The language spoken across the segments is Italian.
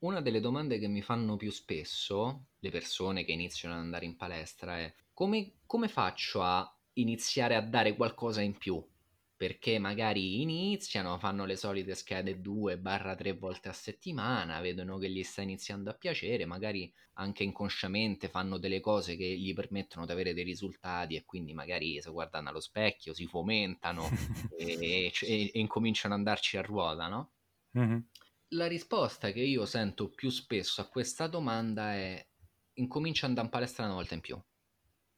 una delle domande che mi fanno più spesso le persone che iniziano ad andare in palestra è come, come faccio a iniziare a dare qualcosa in più? Perché magari iniziano, fanno le solite schede 2-3 volte a settimana, vedono che gli sta iniziando a piacere, magari anche inconsciamente fanno delle cose che gli permettono di avere dei risultati e quindi magari se guardano allo specchio si fomentano e, e, e, incominciano ad andarci a ruota, no? Mm-hmm. La risposta che io sento più spesso a questa domanda è incomincia ad andare in palestra una volta in più,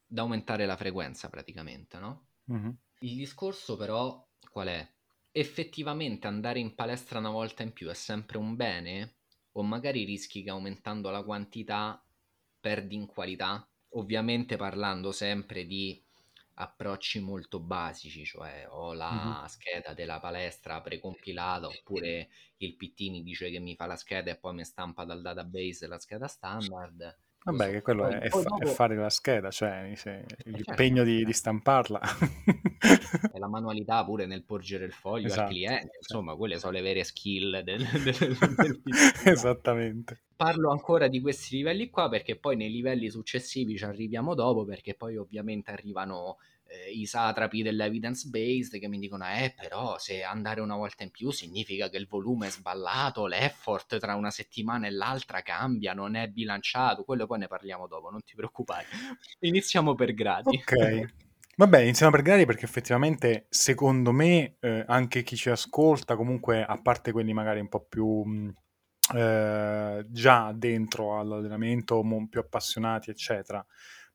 da aumentare la frequenza praticamente, no? Mm-hmm. Il discorso però qual è? Effettivamente andare in palestra una volta in più è sempre un bene? O magari rischi che aumentando la quantità perdi in qualità? Ovviamente parlando sempre di approcci molto basici, cioè ho la mm-hmm. scheda della palestra precompilata oppure il PT mi dice che mi fa la scheda e poi mi stampa dal database la scheda standard. Vabbè, che quello poi, è, poi dopo... è, fare la scheda, cioè eh, certo, l'impegno di, di, stamparla. e la manualità pure nel porgere il foglio esatto, al cliente, insomma, quelle sono le vere skill del, del, del Esattamente. Parlo ancora di questi livelli qua perché poi nei livelli successivi ci arriviamo dopo perché poi ovviamente arrivano eh, i satrapi dell'evidence based che mi dicono eh però se andare una volta in più significa che il volume è sballato, l'effort tra una settimana e l'altra cambia, non è bilanciato, quello poi ne parliamo dopo, non ti preoccupare. Iniziamo per gradi. Ok. Vabbè, iniziamo per gradi perché effettivamente secondo me eh, anche chi ci ascolta, comunque a parte quelli magari un po' più mh, eh, già dentro all'allenamento, più appassionati, eccetera,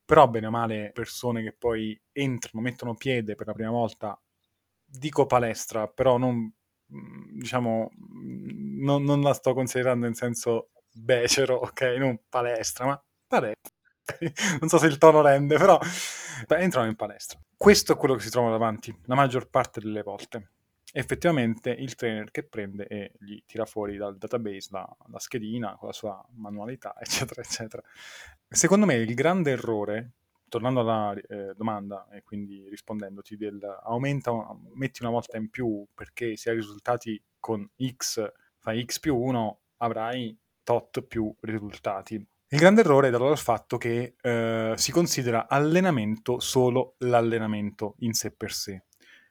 però bene o male persone che poi entrano, mettono piede per la prima volta, dico palestra, però non, mm, diciamo, mm, non, non la sto considerando in senso becero, ok? Non palestra, ma palestra. non so se il tono rende, però entrano in palestra. Questo è quello che si trova davanti la maggior parte delle volte effettivamente il trainer che prende e gli tira fuori dal database la, la schedina con la sua manualità, eccetera, eccetera. Secondo me il grande errore, tornando alla eh, domanda e quindi rispondendoti, del aumenta, metti una volta in più perché se hai risultati con X, fai X più 1, avrai tot più risultati. Il grande errore è dato dal fatto che eh, si considera allenamento solo l'allenamento in sé per sé.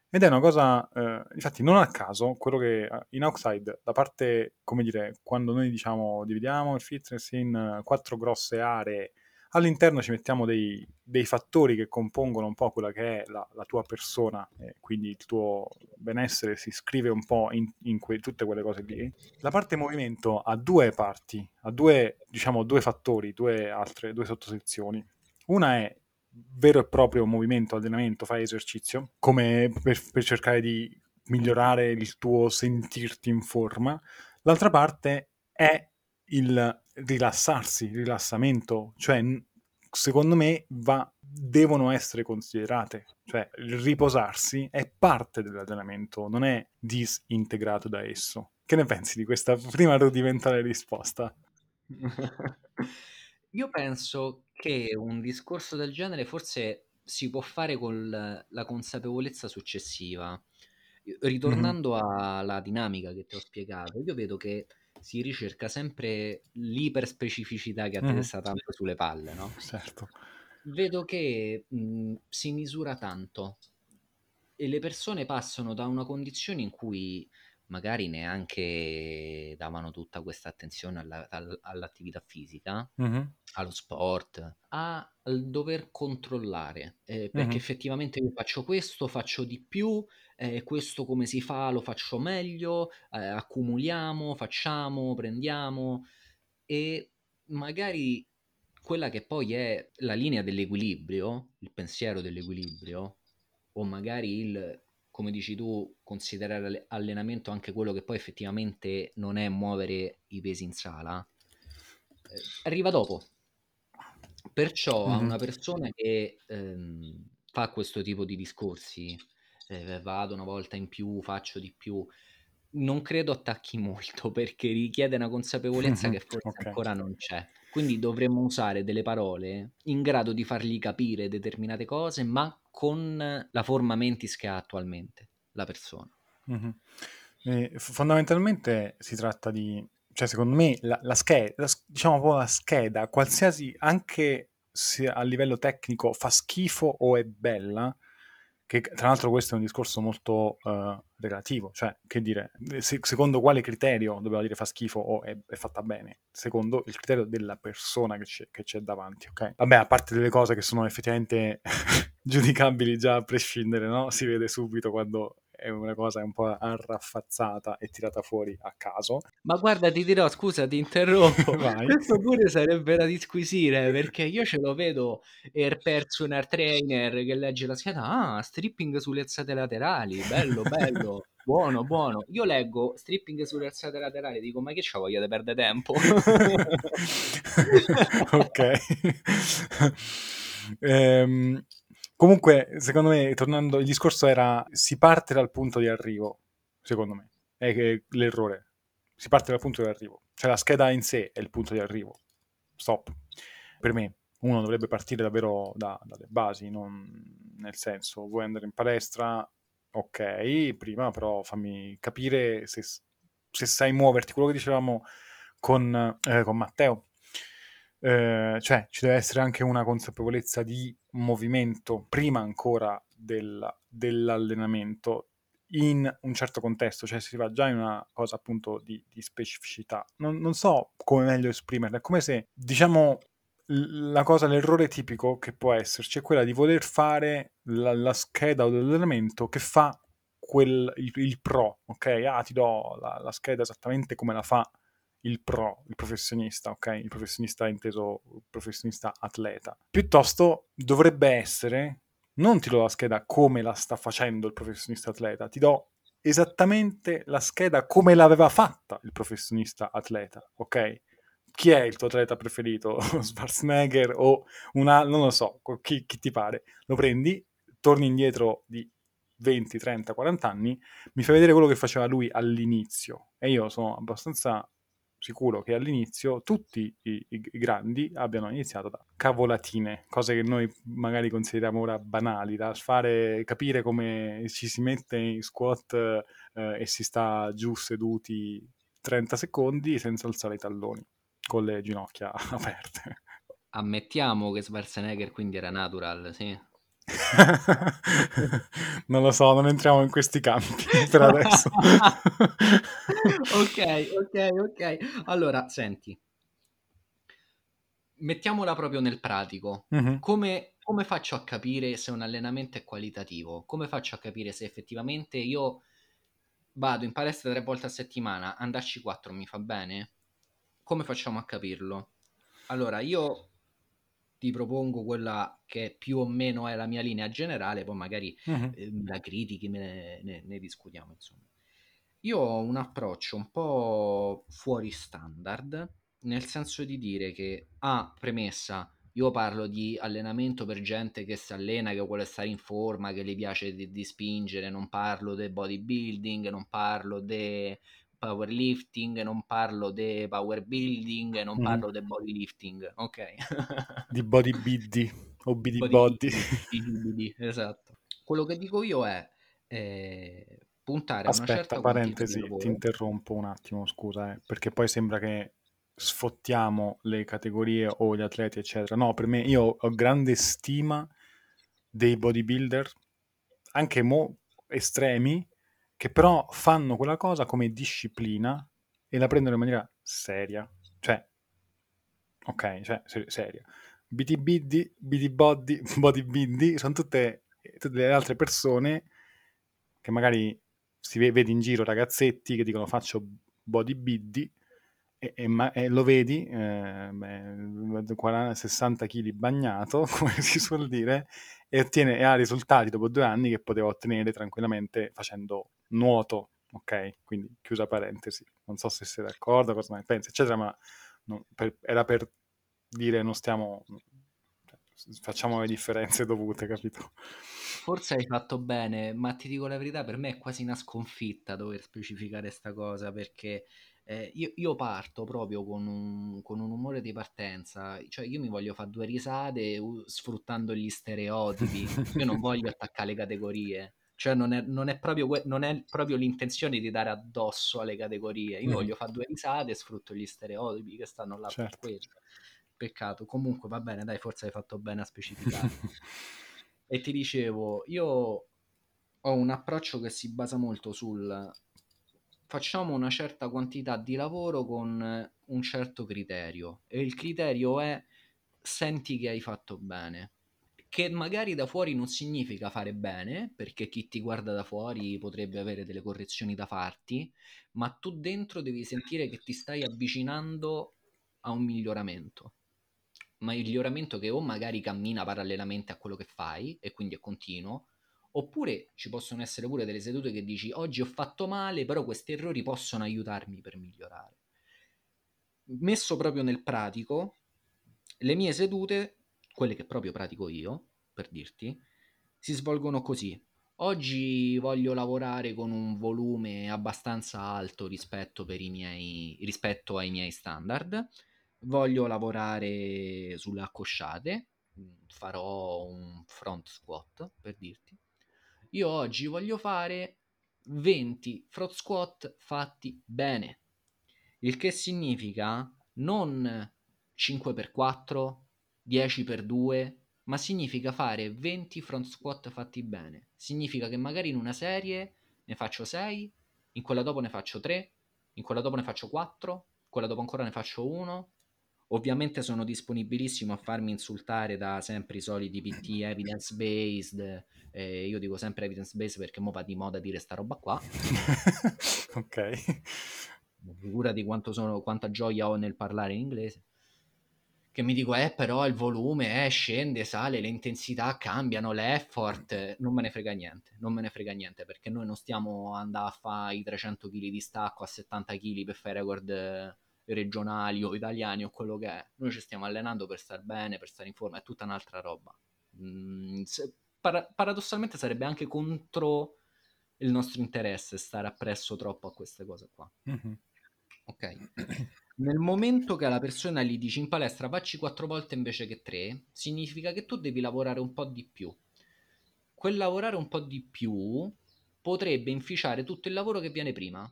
Ed è una cosa, eh, infatti non a caso, quello che eh, in Outside, da parte, come dire, quando noi diciamo dividiamo il fitness in eh, quattro grosse aree, all'interno ci mettiamo dei, dei fattori che compongono un po' quella che è la, la tua persona, eh, quindi il tuo benessere si scrive un po' in, in que, tutte quelle cose lì. La parte movimento ha due parti, ha due, diciamo, due fattori, due altre, due sottosezioni. Una è vero e proprio movimento, allenamento, fai esercizio, come per, per cercare di migliorare il tuo sentirti in forma. L'altra parte è il rilassarsi, il rilassamento, cioè secondo me va, devono essere considerate, cioè il riposarsi è parte dell'allenamento, non è disintegrato da esso. Che ne pensi di questa prima rudimentale risposta? Io penso che un discorso del genere forse si può fare con la consapevolezza successiva. Ritornando mm-hmm. alla dinamica che ti ho spiegato, io vedo che si ricerca sempre l'iperspecificità che a te mm-hmm. sta tanto sulle palle, no? Certo. Vedo che mh, si misura tanto e le persone passano da una condizione in cui magari neanche davano tutta questa attenzione alla, all'attività fisica, mm-hmm. allo sport, a, al dover controllare, eh, perché mm-hmm. effettivamente io faccio questo, faccio di più, eh, questo come si fa, lo faccio meglio, eh, accumuliamo, facciamo, prendiamo e magari quella che poi è la linea dell'equilibrio, il pensiero dell'equilibrio, o magari il come dici tu, considerare allenamento anche quello che poi effettivamente non è muovere i pesi in sala, eh, arriva dopo. Perciò mm-hmm. a una persona che ehm, fa questo tipo di discorsi, eh, vado una volta in più, faccio di più, non credo attacchi molto perché richiede una consapevolezza che forse okay. ancora non c'è. Quindi dovremmo usare delle parole in grado di fargli capire determinate cose, ma con la forma mentis che ha attualmente la persona. Mm-hmm. fondamentalmente si tratta di cioè secondo me la, la scheda, la, diciamo la scheda, qualsiasi, anche se a livello tecnico fa schifo o è bella, che tra l'altro questo è un discorso molto uh, relativo, cioè che dire, se, secondo quale criterio dobbiamo dire fa schifo o è, è, fatta bene? Secondo il criterio della persona che c'è, che c'è davanti, ok? Vabbè, a parte delle cose che sono effettivamente giudicabili già a prescindere, no? Si vede subito quando è una cosa un po' arraffazzata e tirata fuori a caso. Ma guarda, ti dirò, scusa, ti interrompo. Questo pure sarebbe da disquisire perché io ce lo vedo il personal trainer che legge la scheda. Ah, stripping sulle alzate laterali, bello, bello. Buono, buono. Io leggo stripping sulle alzate laterali dico, ma che c'ho voglia di perdere tempo? ok. ehm, Comunque, secondo me, tornando, il discorso era si parte dal punto di arrivo, secondo me, è l'errore. Si parte dal punto di arrivo. Cioè la scheda in sé è il punto di arrivo. Stop. Per me, uno dovrebbe partire davvero da, dalle basi, non nel senso, vuoi andare in palestra, ok, prima però fammi capire se, se sai muoverti, quello che dicevamo con, eh, con Matteo, eh, cioè ci deve essere anche una consapevolezza di movimento prima ancora del, dell'allenamento in un certo contesto, cioè si va già in una cosa appunto di, di specificità. Non, non, so come meglio esprimerla, è come se diciamo la cosa, l'errore tipico che può esserci è quella di voler fare la, la scheda o l'allenamento che fa quel, il, il, pro, ok? Ah, ti do la, la scheda esattamente come la fa il pro, il professionista, ok? Il professionista inteso professionista atleta. Piuttosto dovrebbe essere, non ti do la scheda come la sta facendo il professionista atleta, ti do esattamente la scheda come l'aveva fatta il professionista atleta, ok? Chi è il tuo atleta preferito? Schwarzenegger o una, non lo so, chi, chi ti pare. Lo prendi, torni indietro di 20, 30, 40 anni, mi fai vedere quello che faceva lui all'inizio. E io sono abbastanza sicuro che all'inizio tutti i, i, grandi abbiano iniziato da cavolatine, cose che noi magari consideriamo ora banali, da fare capire come ci si mette in squat eh, e si sta giù seduti 30 secondi senza alzare i talloni, con le ginocchia aperte. Ammettiamo che Schwarzenegger quindi era natural, sì. non lo so, non entriamo in questi campi per adesso. ok, ok, ok. Allora, senti, mettiamola proprio nel pratico. Mm-hmm. Come, come, faccio a capire se un allenamento è qualitativo? Come faccio a capire se effettivamente io vado in palestra tre volte a settimana, andarci quattro mi fa bene? Come facciamo a capirlo? Allora, io ti propongo quella che più o meno è la mia linea generale, poi magari uh-huh. eh, la critichi, ne, ne, ne, discutiamo. Insomma. Io ho un approccio un po' fuori standard, nel senso di dire che, a ah, premessa, io parlo di allenamento per gente che si allena, che vuole stare in forma, che gli piace di, di spingere, non parlo del bodybuilding, non parlo di powerlifting, non parlo di power building, non mm. parlo di bodylifting, ok? di bodybuilding o bidi body. body. esatto. Quello che dico io è eh, puntare Aspetta, a una certa parentesi, ti interrompo un attimo, scusa, eh, perché poi sembra che sfottiamo le categorie o gli atleti, eccetera. No, per me io ho grande stima dei bodybuilder, anche mo estremi, che però fanno quella cosa come disciplina e la prendono in maniera seria. Cioè, ok, cioè, seria. BTBD, BD Body, Bodybuilding sono tutte, tutte le altre persone che magari si vede in giro ragazzetti che dicono faccio bodybuilding e, e, ma, e, lo vedi, eh, 40, 60 kg bagnato, come si suol dire, e, ottiene, e ha risultati dopo due anni che poteva ottenere tranquillamente facendo nuoto, ok? Quindi chiusa parentesi. Non so se sei d'accordo, cosa ne pensi, eccetera, ma non, per, era per dire non stiamo... Cioè, facciamo le differenze dovute, capito? Forse hai fatto bene, ma ti dico la verità, per me è quasi una sconfitta dover specificare questa cosa, perché eh, io, io, parto proprio con un, con un, umore di partenza, cioè io mi voglio fare due risate uh, sfruttando gli stereotipi, io non voglio attaccare le categorie, Cioè non è, non è, proprio, non è proprio l'intenzione di dare addosso alle categorie. Io mm. voglio fare due risate e sfrutto gli stereotipi che stanno là certo. per quello. Peccato. Comunque va bene, dai, forse hai fatto bene a specificare. e ti dicevo, io ho un approccio che si basa molto sul facciamo una certa quantità di lavoro con un certo criterio e il criterio è senti che hai fatto bene che magari da fuori non significa fare bene, perché chi ti guarda da fuori potrebbe avere delle correzioni da farti, ma tu dentro devi sentire che ti stai avvicinando a un miglioramento. Ma il miglioramento che o magari cammina parallelamente a quello che fai e quindi è continuo, oppure ci possono essere pure delle sedute che dici oggi ho fatto male, però questi errori possono aiutarmi per migliorare. Messo proprio nel pratico, le mie sedute quelle che proprio pratico io, per dirti, si svolgono così. Oggi voglio lavorare con un volume abbastanza alto rispetto, miei, rispetto ai miei standard. Voglio lavorare sulle accosciate, farò un front squat per dirti. Io oggi voglio fare 20 front squat fatti bene, il che significa non 5x4, 10 per 2, ma significa fare 20 front squat fatti bene. Significa che magari in una serie ne faccio 6, in quella dopo ne faccio 3, in quella dopo ne faccio 4, quella dopo ancora ne faccio 1. Ovviamente sono disponibilissimo a farmi insultare da sempre i soliti PT evidence based. Eh, io dico sempre evidence based perché mo va di moda dire sta roba qua. ok. Figurati quanto sono, quanta gioia ho nel parlare in inglese che mi dico, eh, però il volume eh, scende, sale, le intensità cambiano, l'effort, non me ne frega niente, non me ne frega niente, perché noi non stiamo andando a fare i 300 kg di stacco a 70 kg per fare record regionali o italiani o quello che è. Noi ci stiamo allenando per star bene, per stare in forma, è tutta un'altra roba. Mm, se, para- paradossalmente sarebbe anche contro il nostro interesse stare appresso troppo a queste cose qua. Mm-hmm. Ok. Nel momento che alla persona gli dici in palestra facci quattro volte invece che tre, significa che tu devi lavorare un po' di più. Quel lavorare un po' di più potrebbe inficiare tutto il lavoro che viene prima.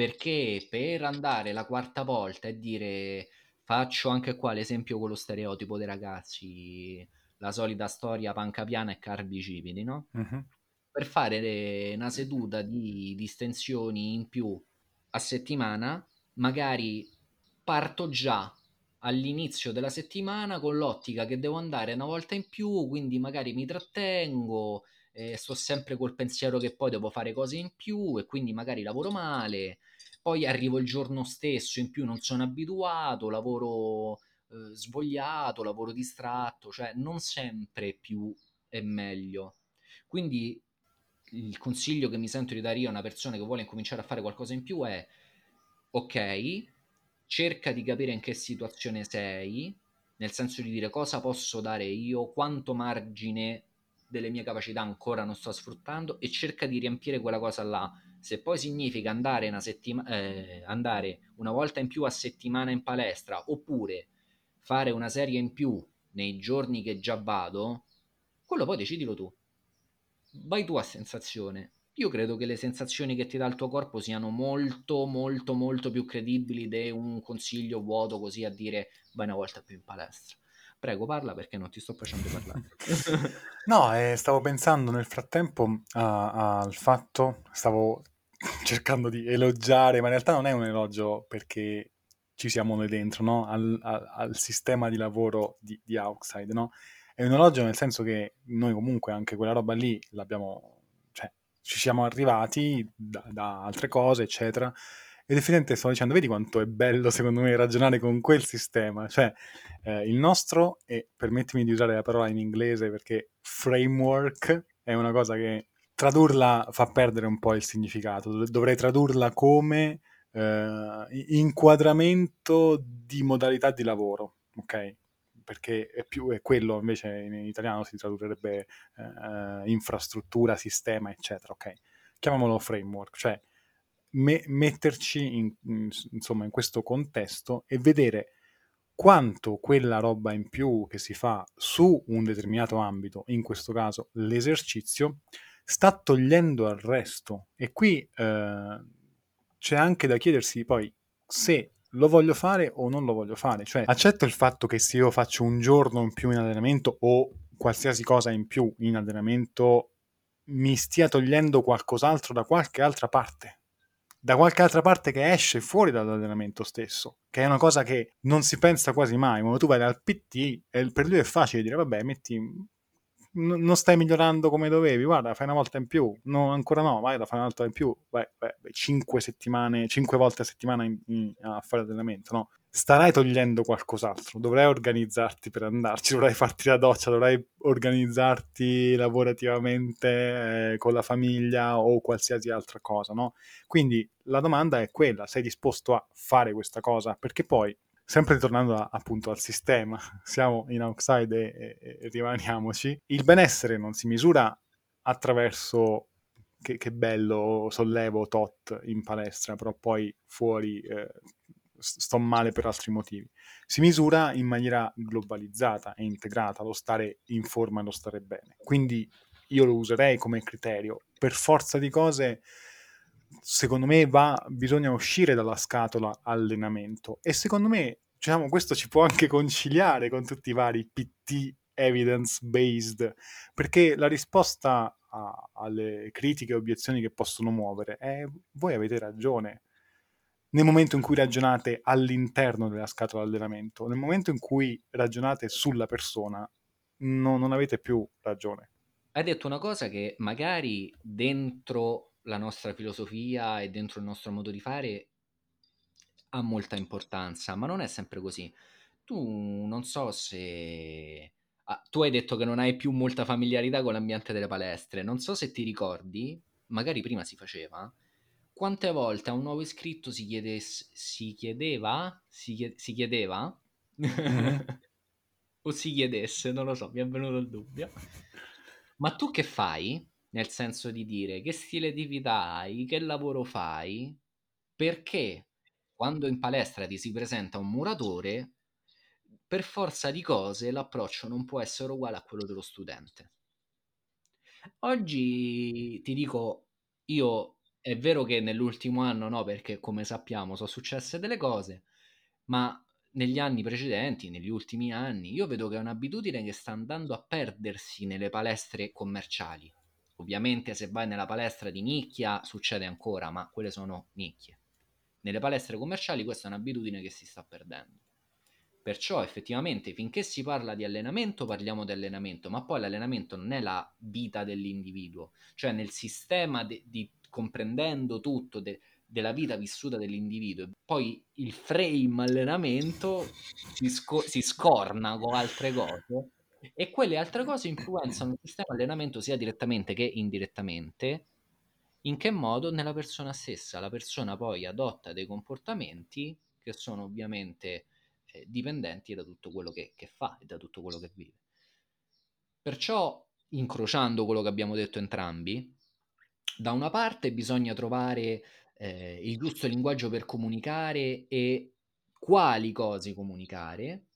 Perché per andare la quarta volta e dire faccio anche qua l'esempio con lo stereotipo dei ragazzi, la solita storia panca piana e carbi cipiti, no? Uh-huh. Per fare una seduta di distensioni in più a settimana magari parto già all'inizio della settimana con l'ottica che devo andare una volta in più, quindi magari mi trattengo, eh, sto sempre col pensiero che poi devo fare cose in più e quindi magari lavoro male, poi arrivo il giorno stesso, in più non sono abituato, lavoro eh, svogliato, lavoro distratto, cioè non sempre più è meglio. Quindi il consiglio che mi sento di dare io a una persona che vuole incominciare a fare qualcosa in più è ok, cerca di capire in che situazione sei, nel senso di dire cosa posso dare io, quanto margine delle mie capacità ancora non sto sfruttando e cerca di riempire quella cosa là. Se poi significa andare una, settima- eh, andare una volta in più a settimana in palestra oppure fare una serie in più nei giorni che già vado, quello poi decidilo tu. Vai tu a sensazione io credo che le sensazioni che ti dà il tuo corpo siano molto, molto, molto più credibili di un consiglio vuoto così a dire vai una volta più in palestra. Prego, parla perché non ti sto facendo parlare. no, eh, stavo pensando nel frattempo al fatto, stavo cercando di elogiare, ma in realtà non è un elogio perché ci siamo noi dentro, no? al, al, al, sistema di lavoro di, di Outside, no? È un elogio nel senso che noi comunque anche quella roba lì l'abbiamo ci siamo arrivati da, da altre cose, eccetera. Ed effettivamente stavo dicendo, vedi quanto è bello secondo me ragionare con quel sistema. Cioè, eh, il nostro, e permettimi di usare la parola in inglese perché framework è una cosa che tradurla fa perdere un po' il significato. Dovrei tradurla come eh, inquadramento di modalità di lavoro, ok? perché è, più, è quello invece in italiano si tradurrebbe eh, infrastruttura, sistema, eccetera, ok? Chiamiamolo framework, cioè me- metterci in, in, insomma, in questo contesto e vedere quanto quella roba in più che si fa su un determinato ambito, in questo caso l'esercizio, sta togliendo al resto. E qui eh, c'è anche da chiedersi poi se lo voglio fare o non lo voglio fare. Cioè, accetto il fatto che se io faccio un giorno in più in allenamento o qualsiasi cosa in più in allenamento mi stia togliendo qualcos'altro da qualche altra parte da qualche altra parte che esce fuori dall'allenamento stesso, che è una cosa che non si pensa quasi mai. Quando tu vai dal PT, per lui è facile dire, vabbè, metti non stai migliorando come dovevi, guarda, fai una volta in più, no, ancora no, vai da fare una volta in più, vai, vai, cinque settimane, cinque volte a settimana in, in, a fare allenamento, no? Starai togliendo qualcos'altro, dovrai organizzarti per andarci, dovrai farti la doccia, dovrai organizzarti lavorativamente eh, con la famiglia o qualsiasi altra cosa, no? Quindi la domanda è quella, sei disposto a fare questa cosa? Perché poi sempre ritornando a, appunto al sistema, siamo in outside e, e, e, rimaniamoci, il benessere non si misura attraverso che, che, bello sollevo tot in palestra, però poi fuori eh, sto male per altri motivi. Si misura in maniera globalizzata e integrata, lo stare in forma e lo stare bene. Quindi io lo userei come criterio. Per forza di cose secondo me va, bisogna uscire dalla scatola allenamento. E secondo me diciamo, questo ci può anche conciliare con tutti i vari PT evidence based perché la risposta a, alle critiche e obiezioni che possono muovere è voi avete ragione. Nel momento in cui ragionate all'interno della scatola allenamento nel momento in cui ragionate sulla persona no, non avete più ragione. Hai detto una cosa che magari dentro la nostra filosofia e dentro il nostro modo di fare ha molta importanza, ma non è sempre così. Tu non so se... Ah, tu hai detto che non hai più molta familiarità con l'ambiente delle palestre, non so se ti ricordi, magari prima si faceva, quante volte a un nuovo iscritto si, chiedesse, si chiedeva, si, chied- si chiedeva, mm-hmm. o si chiedesse, non lo so, mi è venuto il dubbio, ma tu che fai? Nel senso di dire che stile di vita hai, che lavoro fai, perché quando in palestra ti si presenta un muratore, per forza di cose l'approccio non può essere uguale a quello dello studente. Oggi ti dico, io è vero che nell'ultimo anno no, perché come sappiamo sono successe delle cose, ma negli anni precedenti, negli ultimi anni, io vedo che è un'abitudine che sta andando a perdersi nelle palestre commerciali. Ovviamente se vai nella palestra di nicchia succede ancora, ma quelle sono nicchie. Nelle palestre commerciali questa è un'abitudine che si sta perdendo. Perciò effettivamente finché si parla di allenamento parliamo di allenamento, ma poi l'allenamento non è la vita dell'individuo, cioè nel sistema de- di comprendendo tutto de- della vita vissuta dell'individuo, poi il frame allenamento si, sco- si scorna con altre cose e quelle altre cose influenzano il sistema di allenamento sia direttamente che indirettamente. In che modo? Nella persona stessa. La persona poi adotta dei comportamenti che sono ovviamente eh, dipendenti da tutto quello che, che fa e da tutto quello che vive. Perciò, incrociando quello che abbiamo detto entrambi, da una parte bisogna trovare eh, il giusto linguaggio per comunicare e quali cose comunicare,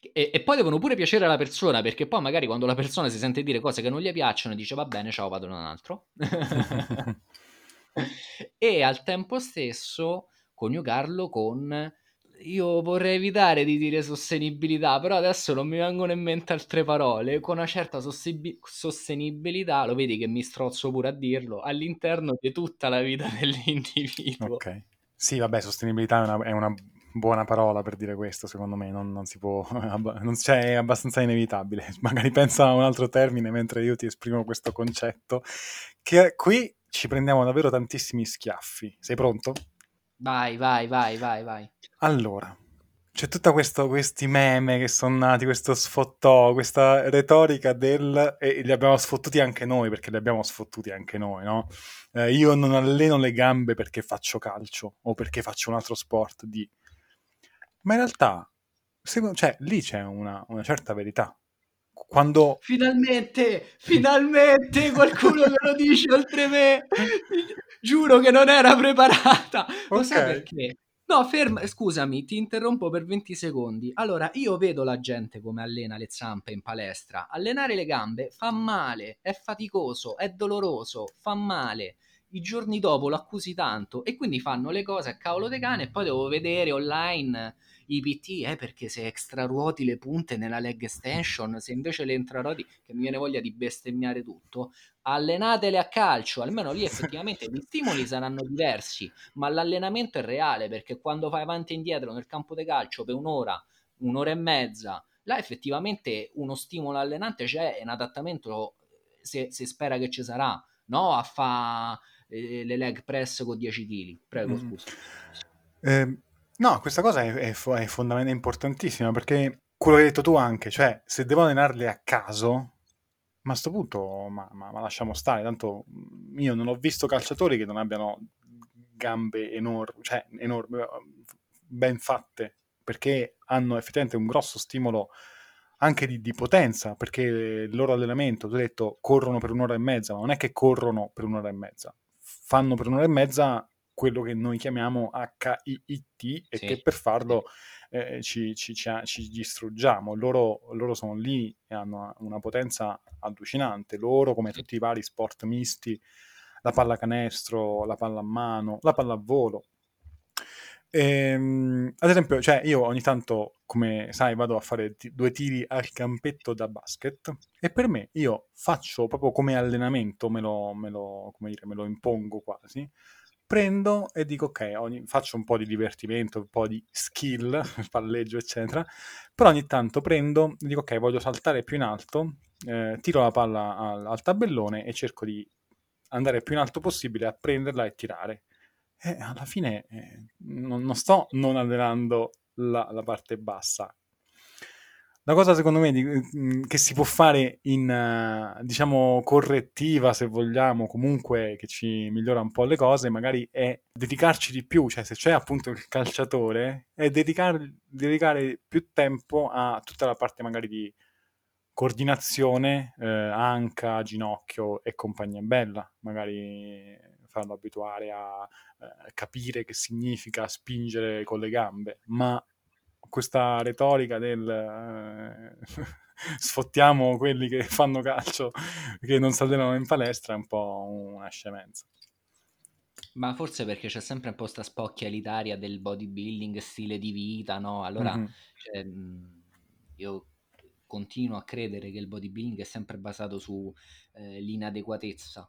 e, e, poi devono pure piacere alla persona, perché poi magari quando la persona si sente dire cose che non gli piacciono, dice va bene, ciao, vado da un altro. e al tempo stesso coniugarlo con io vorrei evitare di dire sostenibilità, però adesso non mi vengono in mente altre parole. Con una certa sostenibilità, lo vedi che mi strozzo pure a dirlo, all'interno di tutta la vita dell'individuo. Ok. Sì, vabbè, sostenibilità è una, è una buona parola per dire questo, secondo me, non, non si può, non, cioè, è abbastanza inevitabile. Magari pensa a un altro termine mentre io ti esprimo questo concetto, che qui ci prendiamo davvero tantissimi schiaffi. Sei pronto? Vai, vai, vai, vai, vai. Allora, c'è tutta questi meme che sono nati, questo sfottò, questa retorica del... e li abbiamo sfottuti anche noi, perché li abbiamo sfottuti anche noi, no? Eh, io non alleno le gambe perché faccio calcio o perché faccio un altro sport di ma in realtà, secondo, cioè, lì c'è una, una certa verità. Quando... Finalmente, finalmente qualcuno me lo dice oltre me. Giuro che non era preparata. Lo okay. sai perché? No, ferma, scusami, ti interrompo per 20 secondi. Allora, io vedo la gente come allena le zampe in palestra. Allenare le gambe fa male, è faticoso, è doloroso, fa male. I giorni dopo lo accusi tanto e quindi fanno le cose a cavolo de cane e poi devo vedere online i PT, eh, perché se extra ruoti le punte nella leg extension, se invece le intraruoti, che mi viene voglia di bestemmiare tutto, allenatele a calcio, almeno lì effettivamente gli stimoli saranno diversi, ma l'allenamento è reale perché quando fai avanti e indietro nel campo di calcio per un'ora, un'ora e mezza, là effettivamente uno stimolo allenante c'è e un adattamento se, se spera che ci sarà, no? A fa eh, le leg press con 10 kg. Prego, mm. scusa. Eh, no, questa cosa è, è, è fondamentalmente importantissima perché quello che hai detto tu anche, cioè se devo allenarle a caso, ma a sto punto, ma, ma, ma, lasciamo stare, tanto mm, io non ho visto calciatori che non abbiano gambe enormi, cioè enormi, ben fatte, perché hanno effettivamente un grosso stimolo anche di, di, potenza, perché il loro allenamento, tu hai detto, corrono per un'ora e mezza, ma non è che corrono per un'ora e mezza, fanno per un'ora e mezza quello che noi chiamiamo HIIT e sì. che per farlo eh, ci, ci, ci, ci, distruggiamo. Loro, loro, sono lì e hanno una potenza allucinante. Loro, come tutti i vari sport misti, la pallacanestro, la palla a mano, la pallavolo. Ehm, ad esempio, cioè, io ogni tanto, come sai, vado a fare t- due tiri al campetto da basket e per me io faccio proprio come allenamento, me lo, me lo, dire, me lo impongo quasi prendo e dico ok, ogni, faccio un po' di divertimento, un po' di skill, palleggio eccetera, però ogni tanto prendo e dico ok, voglio saltare più in alto, eh, tiro la palla al, al, tabellone e cerco di andare più in alto possibile a prenderla e tirare. E alla fine eh, non, non, sto non allenando la, la parte bassa, la cosa secondo me di, mm, che si può fare in, uh, diciamo, correttiva, se vogliamo, comunque che ci migliora un po' le cose, magari è dedicarci di più, cioè se c'è appunto il calciatore, è dedicare, dedicare più tempo a tutta la parte magari di coordinazione, eh, anca, ginocchio e compagnia bella, magari farlo abituare a eh, capire che significa spingere con le gambe, ma questa retorica del eh, sfottiamo quelli che fanno calcio, che non si allenano in palestra, è un po' una scemenza. Ma forse perché c'è sempre un po' sta spocchia elitaria del bodybuilding, stile di vita, no? Allora, mm-hmm. cioè, io continuo a credere che il bodybuilding è sempre basato sull'inadeguatezza. Eh,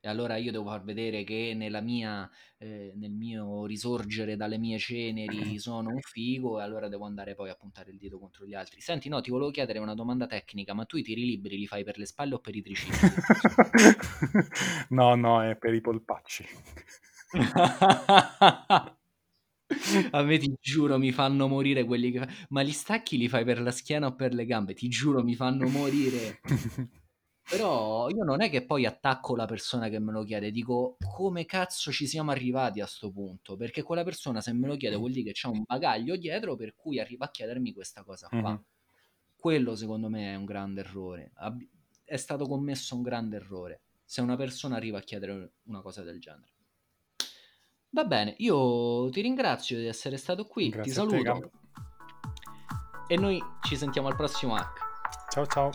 e allora io devo far vedere che nella mia, eh, nel mio risorgere dalle mie ceneri sono un figo e allora devo andare poi a puntare il dito contro gli altri. Senti, no, ti volevo chiedere una domanda tecnica, ma tu i tiri liberi li fai per le spalle o per i tricipiti? no, no, è per i polpacci. A me ti giuro mi fanno morire quelli che... Ma gli stacchi li fai per la schiena o per le gambe? Ti giuro mi fanno morire. Però io non è che poi attacco la persona che me lo chiede, dico come cazzo ci siamo arrivati a sto punto? Perché quella persona se me lo chiede vuol dire che c'è un bagaglio dietro per cui arriva a chiedermi questa cosa qua. Mm-hmm. Quello secondo me è un grande errore. È stato commesso un grande errore se una persona arriva a chiedere una cosa del genere. Va bene, io ti ringrazio di essere stato qui, Grazie ti saluto. Te, e noi ci sentiamo al prossimo hack. Ciao ciao.